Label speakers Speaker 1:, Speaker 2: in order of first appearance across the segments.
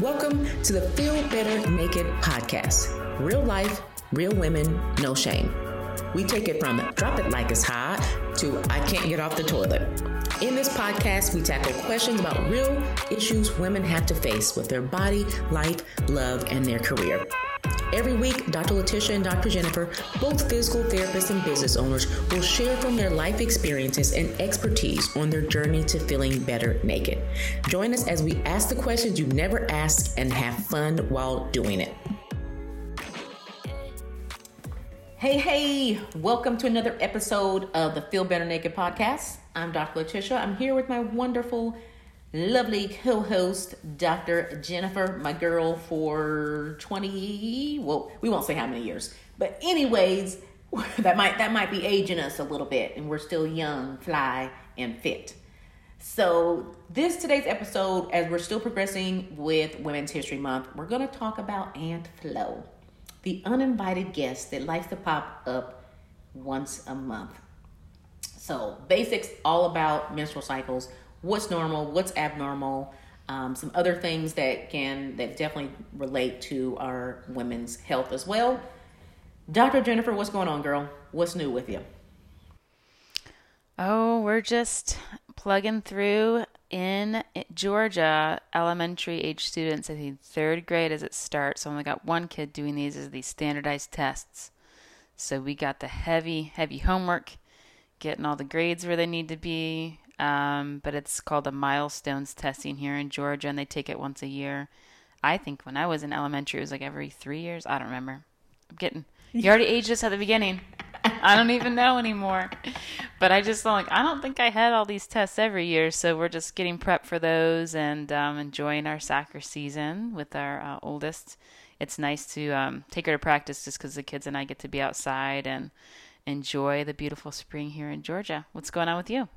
Speaker 1: Welcome to the Feel Better Naked podcast. Real life, real women, no shame. We take it from drop it like it's hot to I can't get off the toilet. In this podcast, we tackle questions about real issues women have to face with their body, life, love, and their career. Every week, Dr. Letitia and Dr. Jennifer, both physical therapists and business owners, will share from their life experiences and expertise on their journey to feeling better naked. Join us as we ask the questions you never asked and have fun while doing it. Hey, hey, welcome to another episode of the Feel Better Naked podcast. I'm Dr. Letitia. I'm here with my wonderful lovely co-host dr jennifer my girl for 20 well we won't say how many years. But anyways that might that might be aging us a little bit and we're still young fly and fit. So this today's episode as we're still progressing with women's history month we're going to talk about aunt flo the uninvited guest that likes to pop up once a month. So basics all about menstrual cycles what's normal, what's abnormal, um, some other things that can that definitely relate to our women's health as well. Dr. Jennifer, what's going on, girl? What's new with you?
Speaker 2: Oh, we're just plugging through in Georgia. Elementary age students, I think third grade as it starts. I only got one kid doing these as these standardized tests. So we got the heavy, heavy homework, getting all the grades where they need to be, um, but it's called the milestones testing here in Georgia, and they take it once a year. I think when I was in elementary, it was like every three years. I don't remember. I'm getting you already aged us at the beginning. I don't even know anymore. But I just like I don't think I had all these tests every year, so we're just getting prep for those and um, enjoying our soccer season with our uh, oldest. It's nice to um, take her to practice just because the kids and I get to be outside and enjoy the beautiful spring here in Georgia. What's going on with you?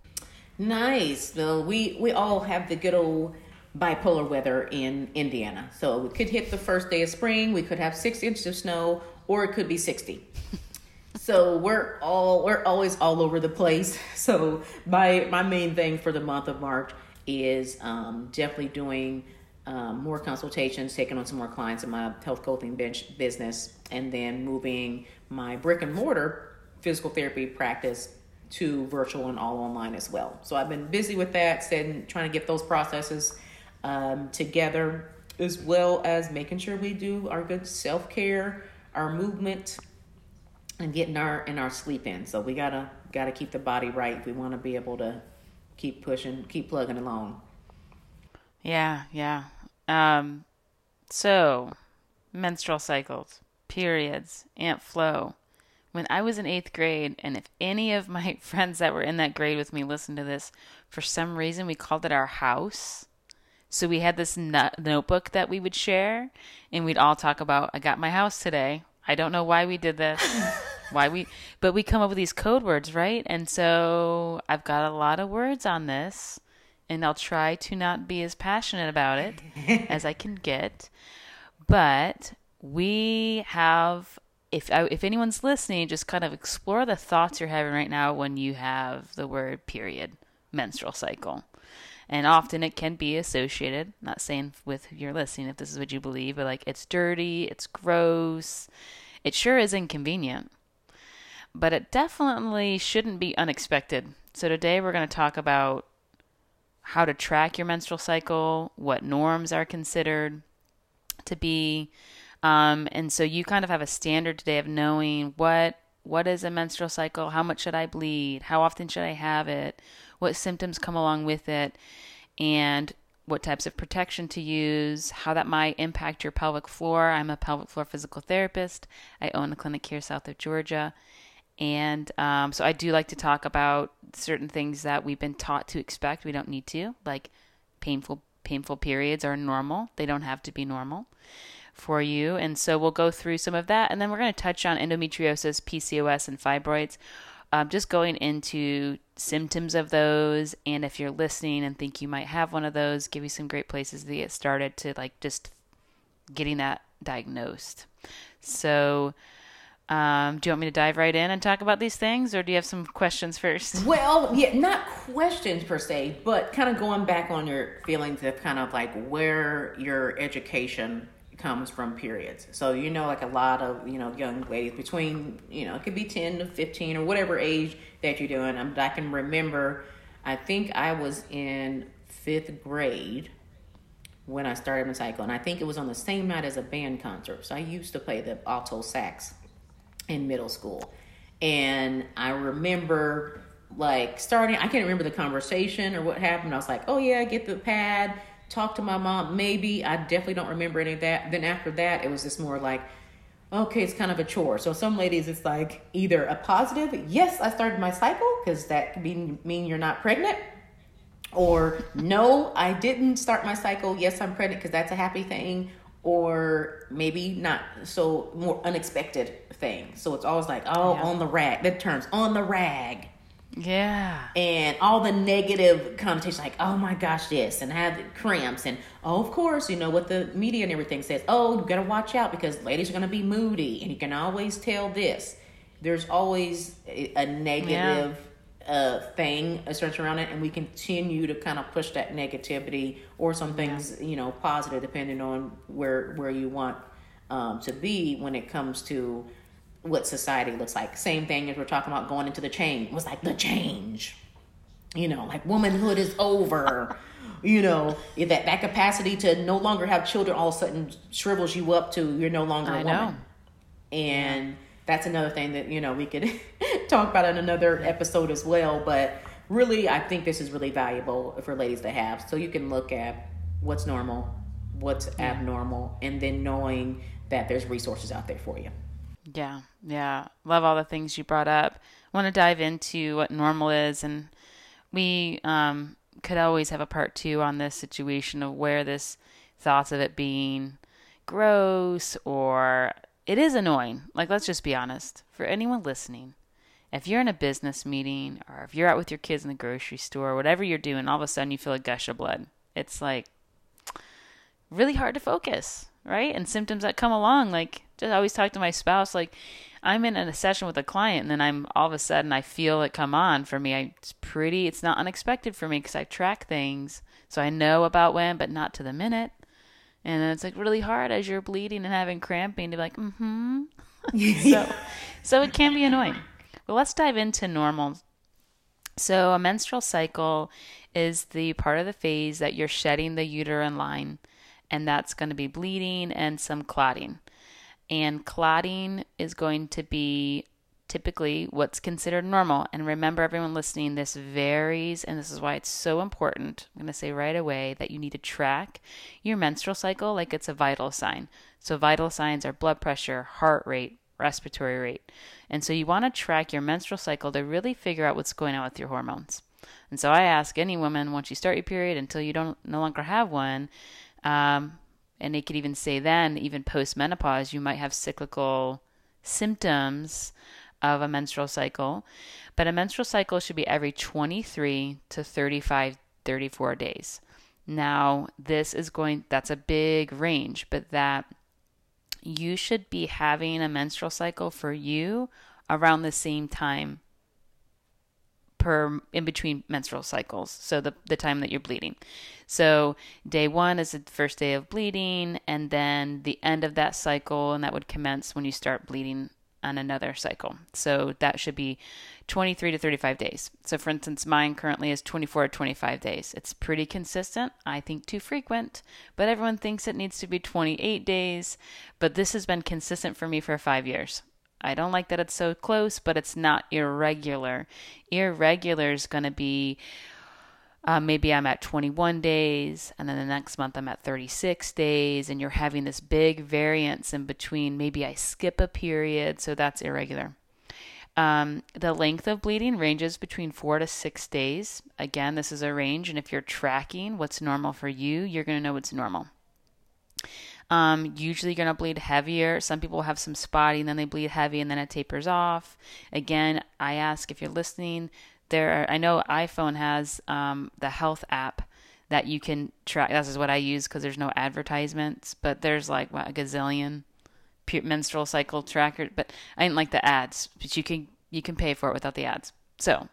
Speaker 1: Nice. Well, we we all have the good old bipolar weather in Indiana. So we could hit the first day of spring. We could have six inches of snow, or it could be sixty. so we're all we're always all over the place. So my my main thing for the month of March is um, definitely doing um, more consultations, taking on some more clients in my health coaching bench business, and then moving my brick and mortar physical therapy practice to virtual and all online as well. So I've been busy with that, setting, trying to get those processes um, together, as well as making sure we do our good self care, our movement, and getting our and our sleep in. So we gotta gotta keep the body right we want to be able to keep pushing, keep plugging along.
Speaker 2: Yeah, yeah. Um, so menstrual cycles, periods, Aunt Flo when I was in eighth grade, and if any of my friends that were in that grade with me listened to this, for some reason we called it our house. So we had this notebook that we would share, and we'd all talk about, I got my house today. I don't know why we did this. why we but we come up with these code words, right? And so I've got a lot of words on this, and I'll try to not be as passionate about it as I can get. But we have if I, if anyone's listening, just kind of explore the thoughts you're having right now when you have the word period, menstrual cycle. And often it can be associated, not saying with your listening if this is what you believe, but like it's dirty, it's gross, it sure is inconvenient. But it definitely shouldn't be unexpected. So today we're going to talk about how to track your menstrual cycle, what norms are considered to be, um, and so you kind of have a standard today of knowing what what is a menstrual cycle, how much should I bleed, how often should I have it, what symptoms come along with it, and what types of protection to use, how that might impact your pelvic floor. I'm a pelvic floor physical therapist. I own a clinic here south of Georgia. And um, so I do like to talk about certain things that we've been taught to expect. We don't need to, like painful painful periods are normal. They don't have to be normal for you. And so we'll go through some of that. And then we're going to touch on endometriosis, PCOS, and fibroids. Um, just going into symptoms of those. And if you're listening and think you might have one of those, give you some great places to get started to like just getting that diagnosed. So, Um, do you want me to dive right in and talk about these things, or do you have some questions first?
Speaker 1: Well, yeah, not questions per se, but kind of going back on your feelings of kind of like where your education comes from periods. So you know, like a lot of you know young ladies between you know it could be ten to fifteen or whatever age that you're doing. I, I can remember, I think I was in fifth grade when I started my cycle, and I think it was on the same night as a band concert. So I used to play the alto sax in middle school. And I remember like starting, I can't remember the conversation or what happened. I was like, oh yeah, get the pad, talk to my mom. Maybe I definitely don't remember any of that. Then after that, it was just more like, okay, it's kind of a chore. So some ladies, it's like either a positive, yes, I started my cycle because that could be, mean you're not pregnant. Or no, I didn't start my cycle. Yes, I'm pregnant because that's a happy thing or maybe not so more unexpected thing. So it's always like, oh, yeah. on the rag. That terms on the rag.
Speaker 2: Yeah.
Speaker 1: And all the negative connotations, like, oh my gosh, this, and have cramps, and oh, of course, you know what the media and everything says. Oh, you gotta watch out because ladies are gonna be moody, and you can always tell this. There's always a negative uh, thing search around it, and we continue to kind of push that negativity or some things, yeah. you know, positive, depending on where where you want um, to be when it comes to what society looks like. Same thing as we're talking about going into the change. Was like the change, you know, like womanhood is over. you know that that capacity to no longer have children all of a sudden shrivels you up to you're no longer a woman. Know. And that's another thing that you know we could talk about in another episode as well but really i think this is really valuable for ladies to have so you can look at what's normal what's yeah. abnormal and then knowing that there's resources out there for you
Speaker 2: yeah yeah love all the things you brought up want to dive into what normal is and we um, could always have a part two on this situation of where this thoughts of it being gross or it is annoying. Like, let's just be honest. For anyone listening, if you're in a business meeting or if you're out with your kids in the grocery store, whatever you're doing, all of a sudden you feel a gush of blood. It's like really hard to focus, right? And symptoms that come along, like just always talk to my spouse, like I'm in a session with a client and then I'm all of a sudden I feel it come on for me. I, it's pretty, it's not unexpected for me because I track things. So I know about when, but not to the minute. And then it's like really hard as you're bleeding and having cramping to be like, mm-hmm. so, so it can be annoying. But let's dive into normal. So a menstrual cycle is the part of the phase that you're shedding the uterine line, and that's going to be bleeding and some clotting. And clotting is going to be typically what's considered normal. And remember, everyone listening, this varies, and this is why it's so important. I'm going to say right away that you need to track your menstrual cycle like it's a vital sign. So, vital signs are blood pressure, heart rate, respiratory rate. And so, you want to track your menstrual cycle to really figure out what's going on with your hormones. And so, I ask any woman once you start your period until you don't no longer have one, um, and they could even say then, even post menopause, you might have cyclical symptoms of a menstrual cycle, but a menstrual cycle should be every 23 to 35, 34 days. Now, this is going, that's a big range, but that you should be having a menstrual cycle for you around the same time per in between menstrual cycles so the the time that you're bleeding so day 1 is the first day of bleeding and then the end of that cycle and that would commence when you start bleeding on another cycle. So that should be 23 to 35 days. So, for instance, mine currently is 24 to 25 days. It's pretty consistent. I think too frequent, but everyone thinks it needs to be 28 days. But this has been consistent for me for five years. I don't like that it's so close, but it's not irregular. Irregular is going to be uh, maybe I'm at 21 days, and then the next month I'm at 36 days, and you're having this big variance in between. Maybe I skip a period, so that's irregular. Um, the length of bleeding ranges between four to six days. Again, this is a range, and if you're tracking what's normal for you, you're going to know what's normal. Um, usually, you're going to bleed heavier. Some people have some spotting, then they bleed heavy, and then it tapers off. Again, I ask if you're listening, there are, I know iPhone has um, the health app that you can track. This is what I use because there's no advertisements, but there's like what, a gazillion menstrual cycle tracker, but I didn't like the ads. But you can you can pay for it without the ads. So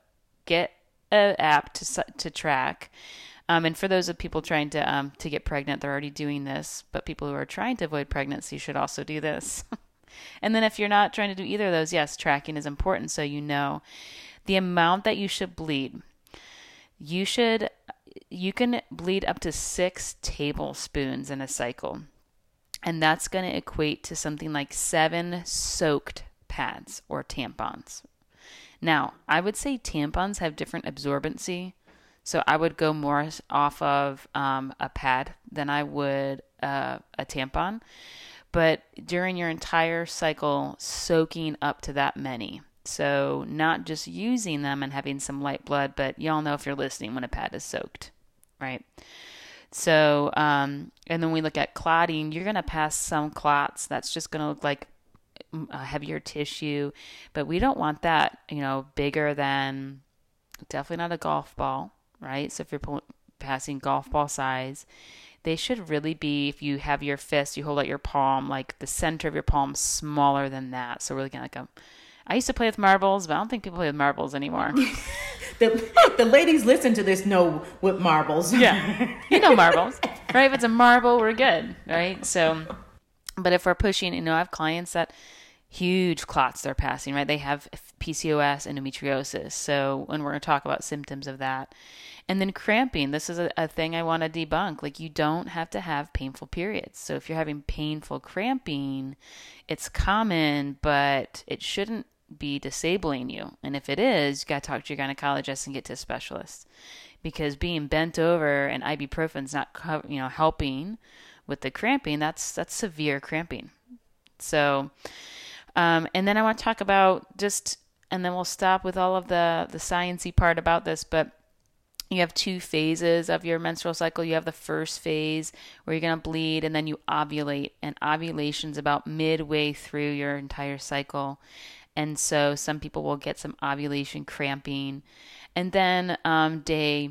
Speaker 2: get an app to to track. Um, and for those of people trying to um, to get pregnant, they're already doing this. But people who are trying to avoid pregnancy should also do this. and then if you're not trying to do either of those, yes, tracking is important so you know the amount that you should bleed. You should you can bleed up to six tablespoons in a cycle. And that's going to equate to something like seven soaked pads or tampons. Now, I would say tampons have different absorbency. So I would go more off of um, a pad than I would uh, a tampon. But during your entire cycle, soaking up to that many. So, not just using them and having some light blood, but y'all know if you're listening when a pad is soaked, right? So, um, and then we look at clotting, you're going to pass some clots. That's just going to look like mm, a heavier tissue, but we don't want that, you know, bigger than definitely not a golf ball, right? So, if you're passing golf ball size, they should really be if you have your fist, you hold out your palm, like the center of your palm smaller than that. So, we're looking like a I used to play with marbles, but I don't think people play with marbles anymore.
Speaker 1: the, the ladies listen to this know what marbles.
Speaker 2: yeah, you know marbles, right? If it's a marble, we're good, right? So, but if we're pushing, you know, I have clients that huge clots they're passing, right? They have PCOS, endometriosis. So when we're going to talk about symptoms of that, and then cramping, this is a, a thing I want to debunk. Like, you don't have to have painful periods. So, if you're having painful cramping, it's common, but it shouldn't be disabling you. And if it is, you got to talk to your gynecologist and get to a specialist. Because being bent over and ibuprofen's not you know helping with the cramping, that's that's severe cramping. So um, and then I want to talk about just and then we'll stop with all of the the sciency part about this, but you have two phases of your menstrual cycle. You have the first phase where you're going to bleed and then you ovulate. And ovulation's about midway through your entire cycle. And so some people will get some ovulation cramping. And then um, day,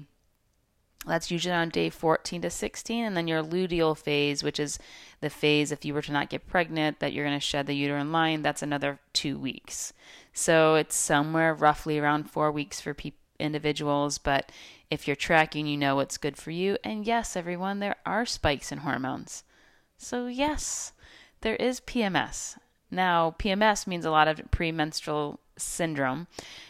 Speaker 2: that's usually on day 14 to 16. And then your luteal phase, which is the phase if you were to not get pregnant, that you're going to shed the uterine line, that's another two weeks. So it's somewhere roughly around four weeks for pe- individuals. But if you're tracking, you know what's good for you. And yes, everyone, there are spikes in hormones. So, yes, there is PMS. Now, PMS means a lot of premenstrual syndrome,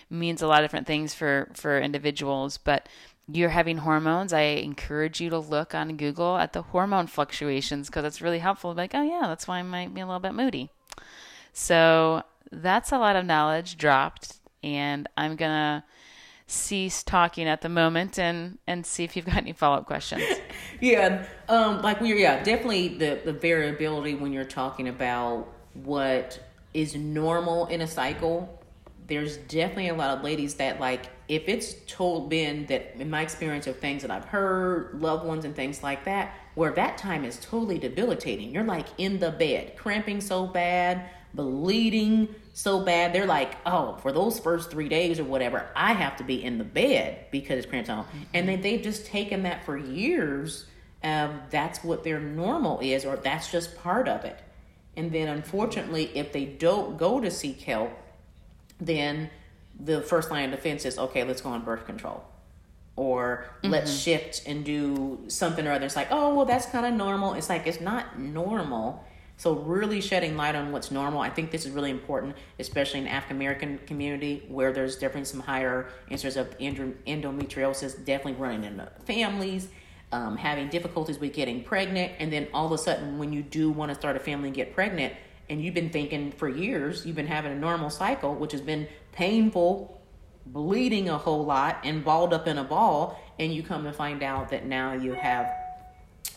Speaker 2: means a lot of different things for, for individuals, but you're having hormones, I encourage you to look on Google at the hormone fluctuations because it's really helpful. Like, oh, yeah, that's why I might be a little bit moody. So, that's a lot of knowledge dropped, and I'm going to cease talking at the moment and and see if you've got any follow-up questions
Speaker 1: yeah um like we're yeah definitely the the variability when you're talking about what is normal in a cycle, there's definitely a lot of ladies that like if it's told been that in my experience of things that I've heard, loved ones and things like that, where that time is totally debilitating. You're like in the bed, cramping so bad, bleeding so bad. They're like, oh, for those first three days or whatever, I have to be in the bed because it's cramped on. Mm-hmm. And then they've just taken that for years. Um, that's what their normal is, or that's just part of it. And then, unfortunately, if they don't go to seek help, then the first line of defense is okay, let's go on birth control. Or mm-hmm. let's shift and do something or other. It's like, oh, well, that's kind of normal. It's like, it's not normal. So, really shedding light on what's normal. I think this is really important, especially in the African American community where there's definitely some higher instances of endometriosis, definitely running in families um, having difficulties with getting pregnant, and then all of a sudden, when you do want to start a family and get pregnant, and you've been thinking for years, you've been having a normal cycle, which has been painful, bleeding a whole lot, and balled up in a ball, and you come to find out that now you have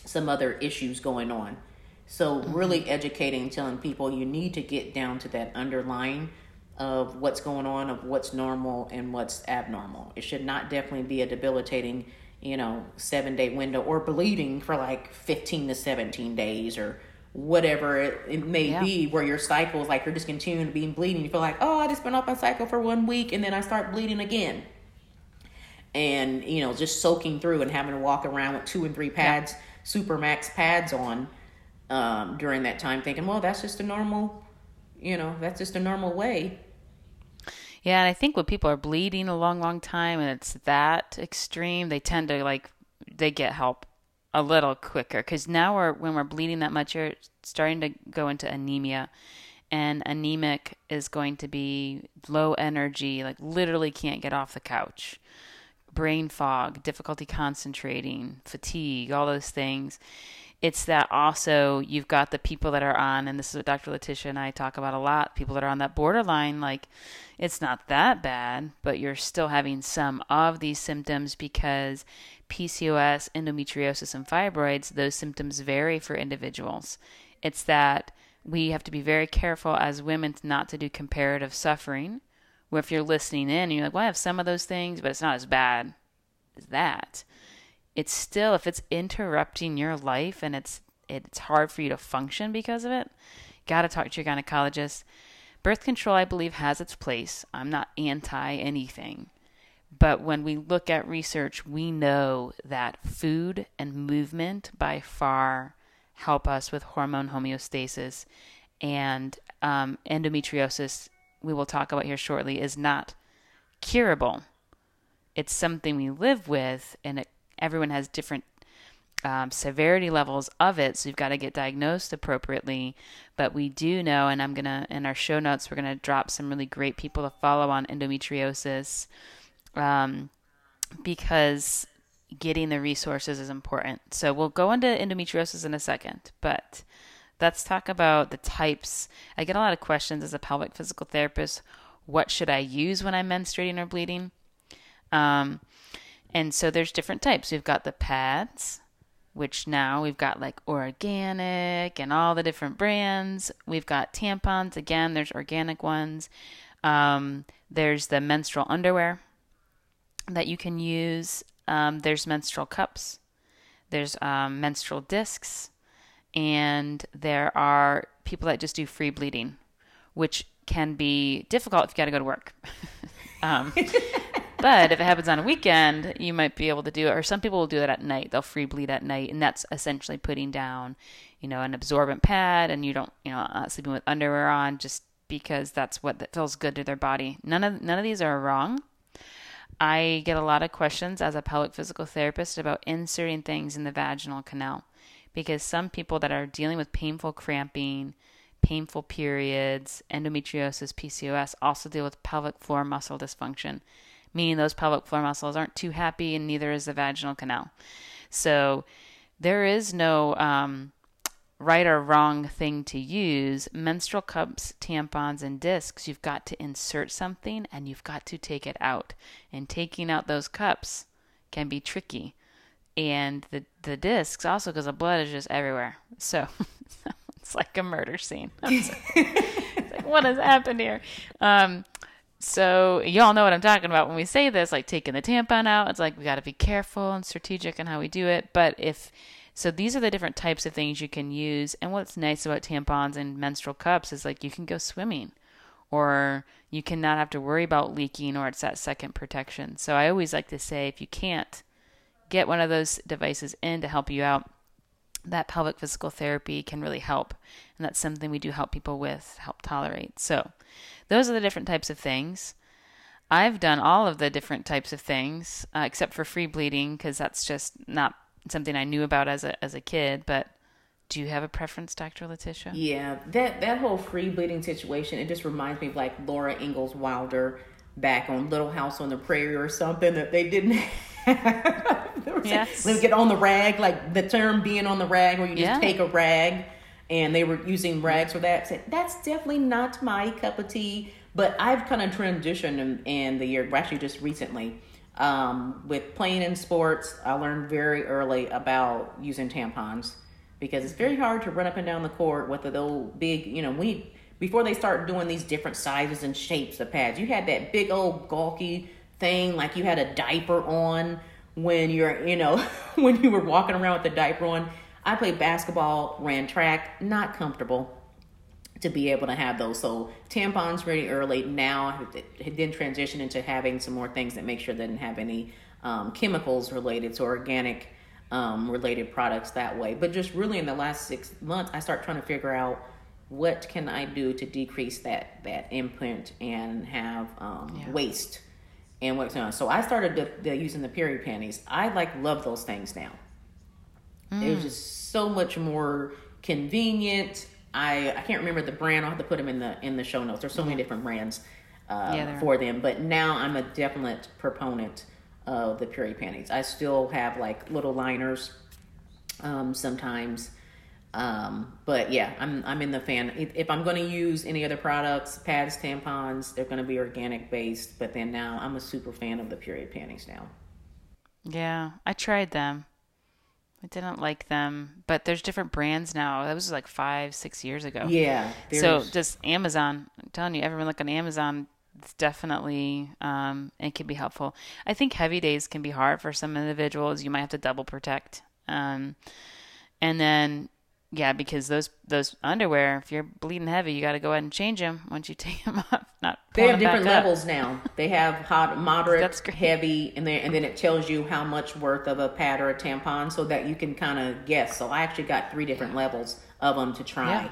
Speaker 1: some other issues going on. So, mm-hmm. really educating, telling people you need to get down to that underlying of what's going on, of what's normal and what's abnormal. It should not definitely be a debilitating you know, seven day window or bleeding for like 15 to 17 days or whatever it, it may yeah. be where your cycle is like you're just continuing to be bleeding. You feel like, oh, I just been off my cycle for one week and then I start bleeding again. And, you know, just soaking through and having to walk around with two and three pads, yeah. super max pads on. um, during that time, thinking, well, that's just a normal, you know, that's just a normal way.
Speaker 2: Yeah, and I think when people are bleeding a long, long time and it's that extreme, they tend to like they get help a little quicker because now we're when we're bleeding that much, you're starting to go into anemia, and anemic is going to be low energy, like literally can't get off the couch, brain fog, difficulty concentrating, fatigue, all those things it's that also you've got the people that are on, and this is what Dr. Letitia and I talk about a lot people that are on that borderline, like it's not that bad, but you're still having some of these symptoms because PCOS, endometriosis, and fibroids, those symptoms vary for individuals. It's that we have to be very careful as women not to do comparative suffering. Where if you're listening in, and you're like, well, I have some of those things, but it's not as bad as that it's still if it's interrupting your life and it's it's hard for you to function because of it, got to talk to your gynecologist. Birth control, I believe, has its place. I'm not anti anything. But when we look at research, we know that food and movement by far help us with hormone homeostasis. And um, endometriosis, we will talk about here shortly, is not curable. It's something we live with, and it everyone has different um, severity levels of it, so you've got to get diagnosed appropriately. But we do know, and I'm gonna in our show notes, we're gonna drop some really great people to follow on endometriosis, um, because getting the resources is important. So we'll go into endometriosis in a second, but let's talk about the types. I get a lot of questions as a pelvic physical therapist. What should I use when I'm menstruating or bleeding? Um, and so there's different types. We've got the pads, which now we've got like organic and all the different brands. We've got tampons. Again, there's organic ones. Um, there's the menstrual underwear that you can use. Um, there's menstrual cups. There's um, menstrual discs. And there are people that just do free bleeding, which can be difficult if you got to go to work. but if it happens on a weekend, you might be able to do it. Or some people will do that at night. They'll free bleed at night, and that's essentially putting down, you know, an absorbent pad, and you don't, you know, uh, sleeping with underwear on just because that's what that feels good to their body. None of none of these are wrong. I get a lot of questions as a pelvic physical therapist about inserting things in the vaginal canal because some people that are dealing with painful cramping, painful periods, endometriosis, PCOS also deal with pelvic floor muscle dysfunction meaning those pelvic floor muscles aren't too happy, and neither is the vaginal canal. So there is no um, right or wrong thing to use. Menstrual cups, tampons, and discs, you've got to insert something and you've got to take it out. And taking out those cups can be tricky. And the, the discs also, because the blood is just everywhere. So it's like a murder scene. like, what has happened here? Um, so y'all know what I'm talking about when we say this, like taking the tampon out. It's like we got to be careful and strategic in how we do it. But if so, these are the different types of things you can use. And what's nice about tampons and menstrual cups is like you can go swimming, or you can not have to worry about leaking, or it's that second protection. So I always like to say if you can't get one of those devices in to help you out, that pelvic physical therapy can really help. And that's something we do help people with, help tolerate. So those are the different types of things. I've done all of the different types of things, uh, except for free bleeding, because that's just not something I knew about as a as a kid. But do you have a preference, Dr. Letitia?
Speaker 1: Yeah, that that whole free bleeding situation, it just reminds me of like Laura Ingalls Wilder back on Little House on the Prairie or something that they didn't have. yes. Let me get on the rag, like the term being on the rag, where you just yeah. take a rag and they were using rags for that. Said that's definitely not my cup of tea. But I've kind of transitioned in, in the year, actually just recently, um, with playing in sports. I learned very early about using tampons because it's very hard to run up and down the court with the old big, you know, we before they start doing these different sizes and shapes of pads. You had that big old gawky thing like you had a diaper on when you're, you know, when you were walking around with the diaper on I played basketball, ran track, not comfortable to be able to have those. So tampons really early. Now it then transition into having some more things that make sure they didn't have any um, chemicals related to organic um, related products that way. But just really in the last six months, I start trying to figure out what can I do to decrease that that imprint and have um,
Speaker 2: Yeah.
Speaker 1: waste and what's on. So I started the, the, using the period panties. I like love those things now.
Speaker 2: Mm.
Speaker 1: It was just so much more convenient. I I can't remember the brand. I'll have to put them in the in the show notes. There's so many different brands uh,
Speaker 2: Yeah,
Speaker 1: for them. But now I'm a definite proponent of the period panties. I still have like little liners um, sometimes. Um, but yeah, I'm I'm in the fan. If, if I'm going to use any other products, pads, tampons, they're going to be organic based. But then now I'm a super fan of the period panties now.
Speaker 2: Yeah, I tried them. I didn't like them, but there's different brands now. That was like five, six years ago.
Speaker 1: Yeah.
Speaker 2: So just Amazon. I'm telling you, everyone look on Amazon. It's definitely um, it can be helpful. I think heavy days can be hard for some individuals. You might have to double protect, um, and then yeah, because those those underwear, if you're bleeding heavy, you got to go ahead and change them once you take them off. Not
Speaker 1: They have different
Speaker 2: up.
Speaker 1: levels now. They have hot, moderate,
Speaker 2: That's
Speaker 1: heavy, and then and then it tells you how much worth of a pad or a tampon, so that you can kind of guess. So I actually got three different levels of them to try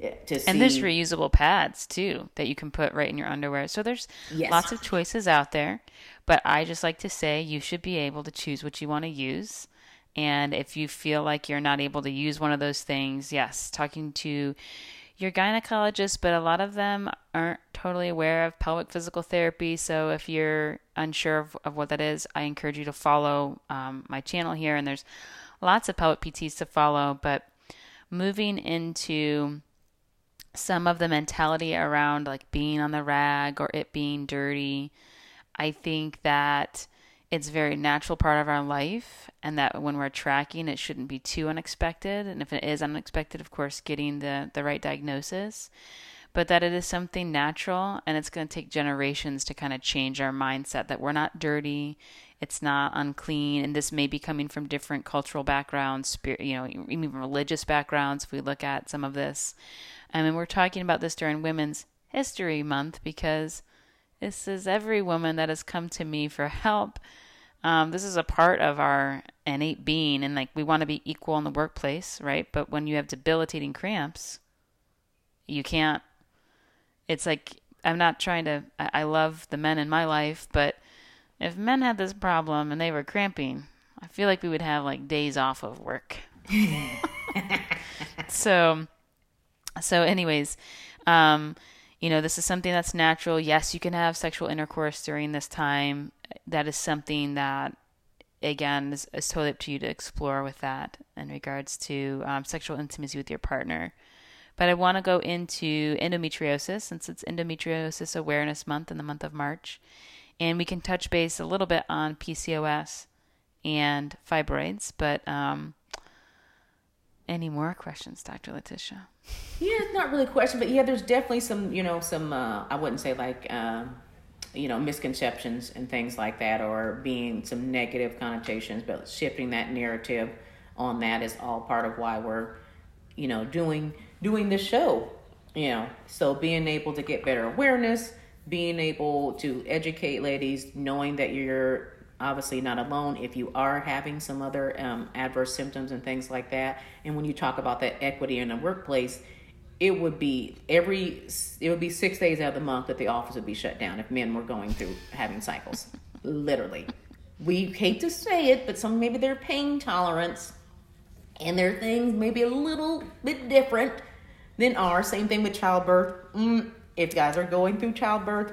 Speaker 1: eh, to see.
Speaker 2: And there's reusable pads too that you can put right in your underwear. So there's
Speaker 1: Yes.
Speaker 2: lots of choices out there. But I just like to say you should be able to choose what you want to use. And if you feel like you're not able to use one of those things, yes, talking to your gynecologist, but a lot of them aren't totally aware of pelvic physical therapy. So if you're unsure of, of what that is, I encourage you to follow um, my channel here. And there's lots of pelvic PTs to follow. But moving into some of the mentality around like being on the rag or it being dirty. I think that it's a very natural part of our life and that when we're tracking it shouldn't be too unexpected and if it is unexpected of course getting the the right diagnosis but that it is something natural and it's going to take generations to kind of change our mindset that we're not dirty it's not unclean and this may be coming from different cultural backgrounds spirit you know even religious backgrounds if we look at some of this I mean, we're talking about this during Women's History Month because this is every woman that has come to me for help. Um, this is a part of our innate being, and like we want to be equal in the workplace, right? But when you have debilitating cramps, you can't. It's like I'm not trying to. I, I love the men in my life, but if men had this problem and they were cramping, I feel like we would have like days off of work. so so anyways um you know this is something that's natural yes you can have sexual intercourse during this time that is something that again is, is totally up to you to explore with that in regards to um, sexual intimacy with your partner. But i want to go into endometriosis since it's endometriosis awareness month in the month of march. And we can touch base a little bit on pcos and fibroids but um any more questions dr letitia?
Speaker 1: Yeah, it's not really a question, but yeah, there's definitely some, you know, some uh, I wouldn't say like, um, you know, misconceptions and things like that, or being some negative connotations, but shifting that narrative on that is all part of why we're, you know, doing doing this show. You know, so being able to get better awareness, being able to educate ladies, knowing that you're obviously not alone if you are having some other um, adverse symptoms and things like that. And when you talk about that equity in the workplace, it would be every it would be six days out of the month that the office would be shut down if men were going through having cycles. Literally, we hate to say it, but some maybe their pain tolerance and their things maybe a little bit different than ours. Same thing with childbirth. Mm, if guys are going through childbirth,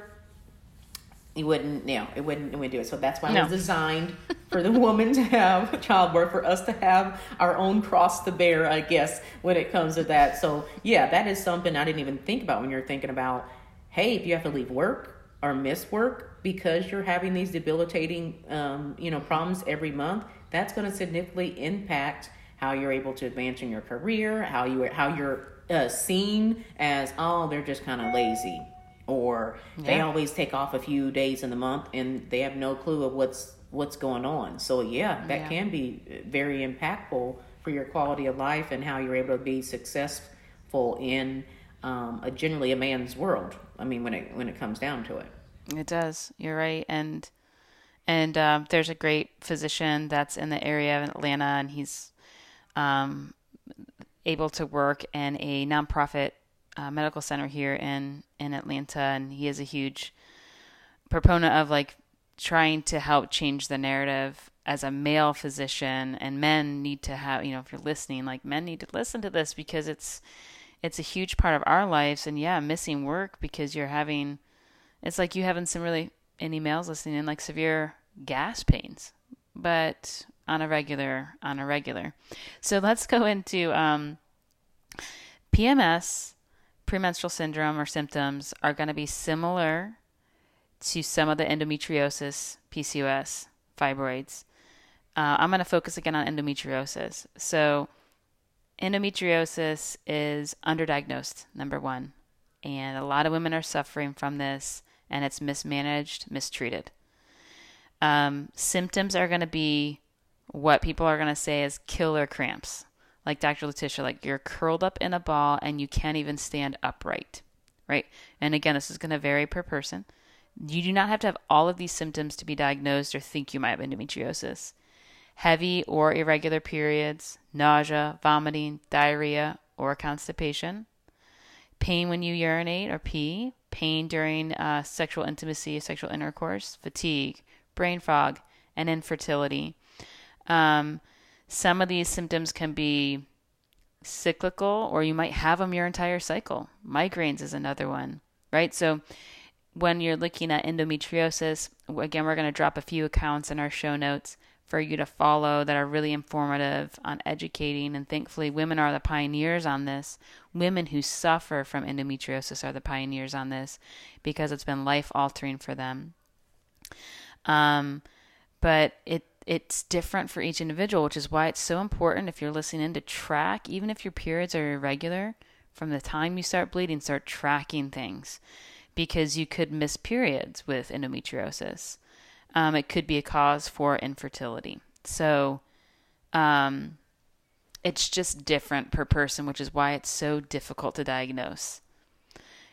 Speaker 1: you wouldn't, you know, it wouldn't, it wouldn't do it. So that's why it was designed for the woman to have childbirth, for us to have our own cross to bear, I guess, when it comes to that. So yeah, that is something I didn't even think about when you're thinking about, hey, if you have to leave work or miss work because you're having these debilitating, um, you know, problems every month, that's going to significantly impact how you're able to advance in your career, how you how you're uh, seen as oh they're just kind of lazy, or they always take off a few days in the month and they have no clue of what's what's going on. So yeah, that
Speaker 2: Yeah.
Speaker 1: can be very impactful for your quality of life and how you're able to be successful in um, a generally a man's world. I mean, when it when it comes down to it.
Speaker 2: It does. You're right. And and uh, there's a great physician that's in the area of Atlanta, and he's um, able to work in a nonprofit uh, medical center here in in Atlanta, and he is a huge proponent of like trying to help change the narrative. As a male physician and men need to have you know if you're listening like men need to listen to this because it's it's a huge part of our lives and yeah missing work because you're having it's like you having some really any males listening in like severe gas pains but on a regular on a regular. So let's go into um, pms premenstrual syndrome or symptoms are going to be similar to some of the endometriosis pcos fibroids uh, I'm going to focus again on endometriosis. So, endometriosis is underdiagnosed, number one. And a lot of women are suffering from this, and it's mismanaged, mistreated. Um, symptoms are going to be what people are going to say is killer cramps. Like Dr. Letitia, like you're curled up in a ball and you can't even stand upright, right? And again, this is going to vary per person. You do not have to have all of these symptoms to be diagnosed or think you might have endometriosis heavy or irregular periods, nausea, vomiting, diarrhea, or constipation, pain when you urinate or pee, pain during uh, sexual intimacy, sexual intercourse, fatigue, brain fog, and infertility. Um, some of these symptoms can be cyclical, or you might have them your entire cycle. Migraines is another one, right? So, when you're looking at endometriosis, again, we're going to drop a few accounts in our show notes for you to follow that are really informative on educating. And thankfully, women are the pioneers on this. Women who suffer from endometriosis are the pioneers on this because it's been life altering for them. Um, but it it's different for each individual, which is why it's so important if you're listening in to track, even if your periods are irregular, from the time you start bleeding, start tracking things because you could miss periods with endometriosis um, it could be a cause for infertility. So um, it's just different per person, which is why it's so difficult to diagnose.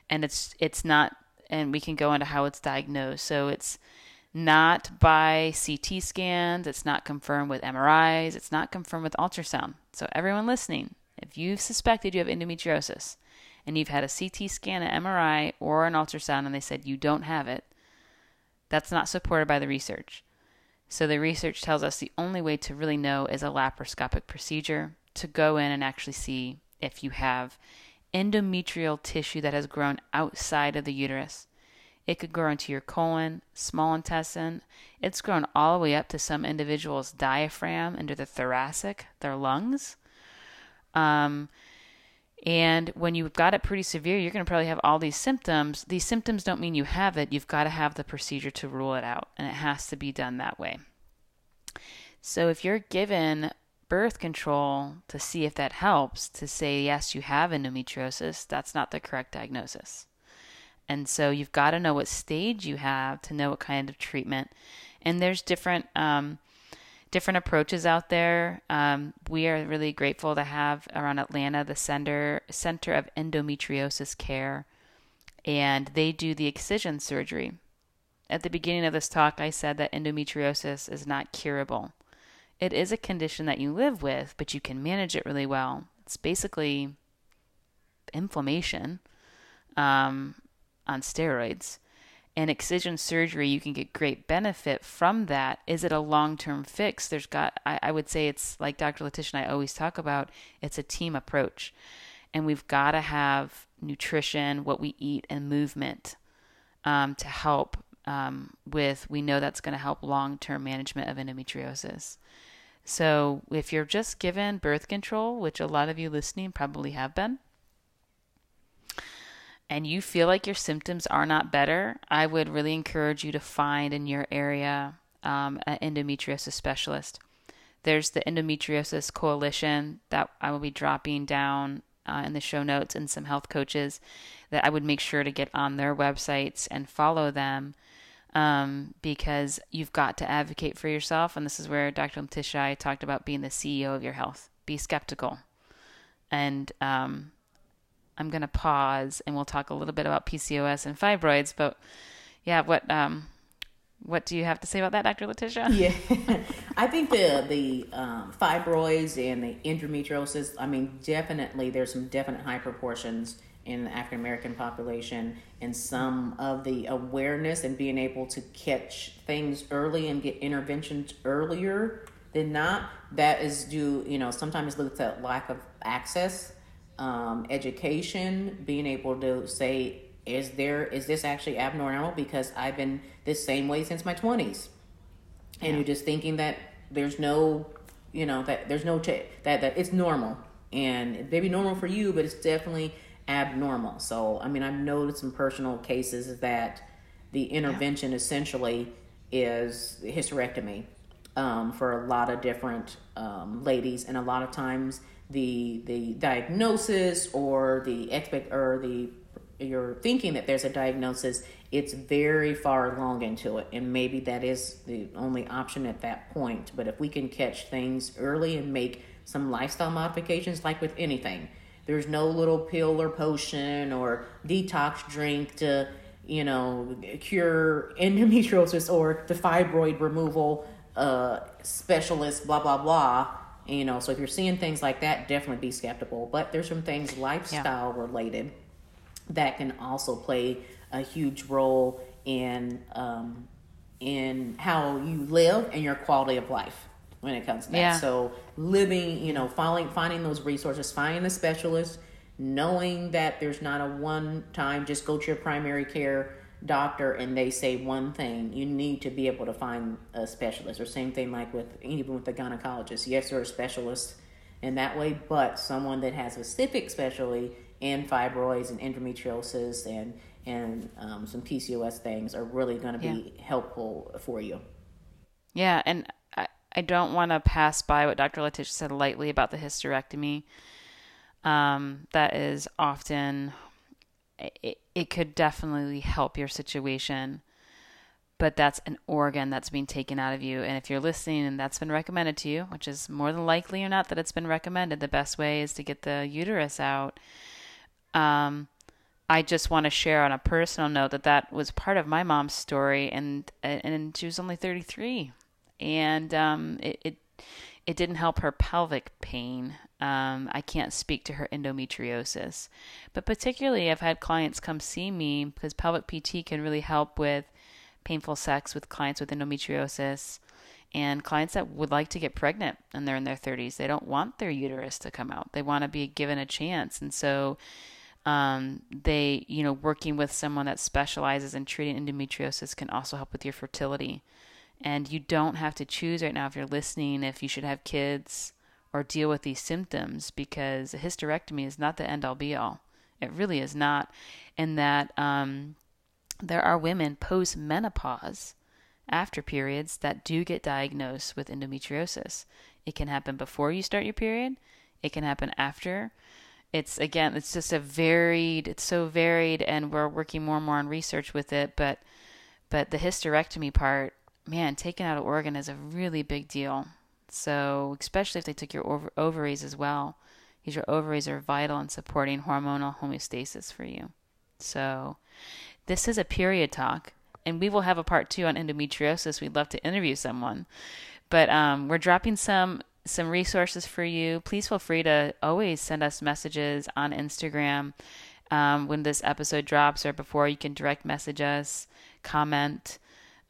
Speaker 2: And it's it's not, and we can go into how it's diagnosed. So it's not by CT scans. It's not confirmed with MRIs. It's not confirmed with ultrasound. So everyone listening, if you've suspected you have endometriosis and you've had a CT scan, an MRI, or an ultrasound, and they said you don't have it, that's not supported by the research. So the research tells us the only way to really know is a laparoscopic procedure to go in and actually see if you have endometrial tissue that has grown outside of the uterus. It could grow into your colon, small intestine. It's grown all the way up to some individuals' diaphragm, into the thoracic, their lungs. Um, and when you've got it pretty severe, you're going to probably have all these symptoms. These symptoms don't mean you have it. You've got to have the procedure to rule it out, and it has to be done that way. So if you're given birth control to see if that helps, to say, yes, you have endometriosis, that's not the correct diagnosis. And so you've got to know what stage you have to know what kind of treatment. And there's different um, different approaches out there. Um, we are really grateful to have around Atlanta the Center Center of Endometriosis Care, and they do the excision surgery. At the beginning of this talk, I said that endometriosis is not curable. It is a condition that you live with, but you can manage it really well. It's basically inflammation um, on steroids and excision surgery, you can get great benefit from that. Is it a long term fix? There's got, I, I, would say it's like Dr. Letitia and I always talk about, it's a team approach. And we've got to have nutrition, what we eat, and movement um, to help um, with, we know that's going to help long term management of endometriosis. So if you're just given birth control, which a lot of you listening probably have been, and you feel like your symptoms are not better, I would really encourage you to find in your area um, an endometriosis specialist. There's the Endometriosis Coalition that I will be dropping down uh, in the show notes and some health coaches that I would make sure to get on their websites and follow them um, because you've got to advocate for yourself. And this is where Dr. Letitia talked about being the CEO of your health. Be skeptical. And um, I'm going to pause and we'll talk a little bit about PCOS and fibroids. But yeah, what um, What do you have to say about that, Dr. Letitia?
Speaker 1: Yeah, I think the the um, fibroids and the endometriosis. I mean, definitely there's some definite high proportions in the African American population, and some of the awareness and being able to catch things early and get interventions earlier than not. That is due, you know, sometimes looked at lack of access, um, education, being able to say is there is this actually abnormal? Because I've been this same way since my 20s and yeah. you're just thinking that there's no you know that there's no ch- that that it's normal. And it may be normal for you but it's definitely abnormal. So I mean I've noticed some personal cases that the intervention yeah. essentially is hysterectomy um, for a lot of different um, ladies. And a lot of times the the diagnosis or the expect or the you're thinking that there's a diagnosis, it's very far along into it, and maybe that is the only option at that point. But if we can catch things early and make some lifestyle modifications, like with anything, there's no little pill or potion or detox drink to, you know, cure endometriosis or the fibroid removal uh, specialist, blah blah blah. You know, so if you're seeing things like that, definitely be skeptical. But there's some things lifestyle yeah. related that can also play a huge role in um, in how you live and your quality of life when it comes to that. Yeah. So living, you know, finding finding those resources, finding a specialist, knowing that there's not a one time just go to your primary care doctor and they say one thing you need to be able to find a specialist or same thing like with even with the gynecologist yes they're a specialist in that way but someone that has a specific specialty and fibroids and endometriosis and and um, some PCOS things are really going to be yeah. helpful for you.
Speaker 2: Yeah, and I, I don't want to pass by what Dr. Letitia said lightly about the hysterectomy. Um, that is often it, it could definitely help your situation but that's an organ that's being taken out of you. And if you're listening and that's been recommended to you, which is more than likely or not that it's been recommended, the best way is to get the uterus out. Um, I just want to share on a personal note that that was part of my mom's story, and and she was only 33, and um, it, it it didn't help her pelvic pain. Um, I can't speak to her endometriosis, but particularly I've had clients come see me because pelvic PT can really help with painful sex with clients with endometriosis and clients that would like to get pregnant and they're in their 30s. They don't want their uterus to come out. They want to be given a chance, and so um, they, you know, working with someone that specializes in treating endometriosis can also help with your fertility. And you don't have to choose right now if you're listening if you should have kids or deal with these symptoms because a hysterectomy is not the end all be all. It really is not. And that um, there are women post menopause after periods that do get diagnosed with endometriosis. It can happen before you start your period, it can happen after it's again it's just a varied it's so varied and we're working more and more on research with it but but the hysterectomy part man taking out an organ is a really big deal so especially if they took your ov- ovaries as well because your ovaries are vital in supporting hormonal homeostasis for you so this is a period talk and we will have a part two on endometriosis we'd love to interview someone but um, we're dropping some some resources for you. Please feel free to always send us messages on Instagram um, when this episode drops or before. You can direct message us, comment.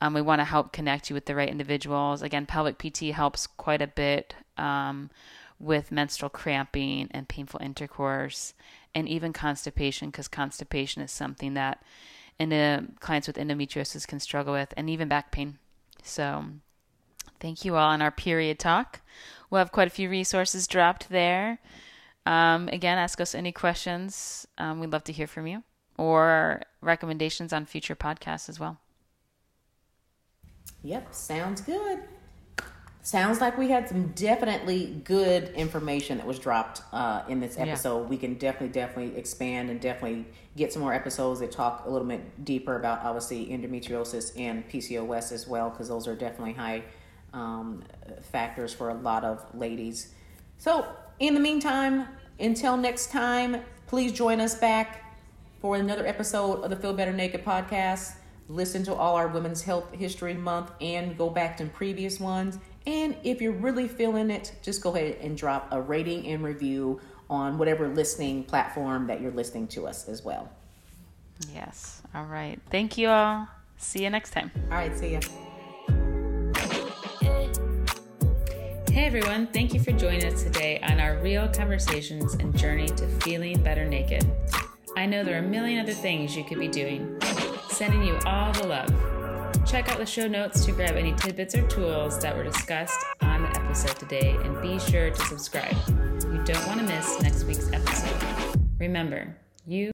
Speaker 2: Um, we want to help connect you with the right individuals. Again, pelvic PT helps quite a bit um, with menstrual cramping and painful intercourse, and even constipation, because constipation is something that endo- clients with endometriosis can struggle with, and even back pain. So, thank you all on our period talk. We'll have quite a few resources dropped there. Um, again, ask us any questions. Um, we'd love to hear from you or recommendations on future podcasts as well.
Speaker 1: Yep, sounds good. Sounds like we had some definitely good information that was dropped uh, in this episode. Yeah. We can definitely, definitely expand and definitely get some more episodes that talk a little bit deeper about obviously endometriosis and PCOS as well, because those are definitely high um, factors for a lot of ladies. So, in the meantime, until next time, please join us back for another episode of the Feel Better Naked podcast. Listen to all our Women's Health History Month and go back to previous ones. And if you're really feeling it, just go ahead and drop a rating and review on whatever listening platform that you're listening to us as well.
Speaker 2: Yes. All right. Thank you all. See you next time.
Speaker 1: All right. See ya.
Speaker 2: Hey everyone, thank you for joining us today on our real conversations and journey to feeling better naked. I know there are a million other things you could be doing. Sending you all the love. Check out the show notes to grab any tidbits or tools that were discussed on the episode today and be sure to subscribe. You don't want to miss next week's episode. Remember, you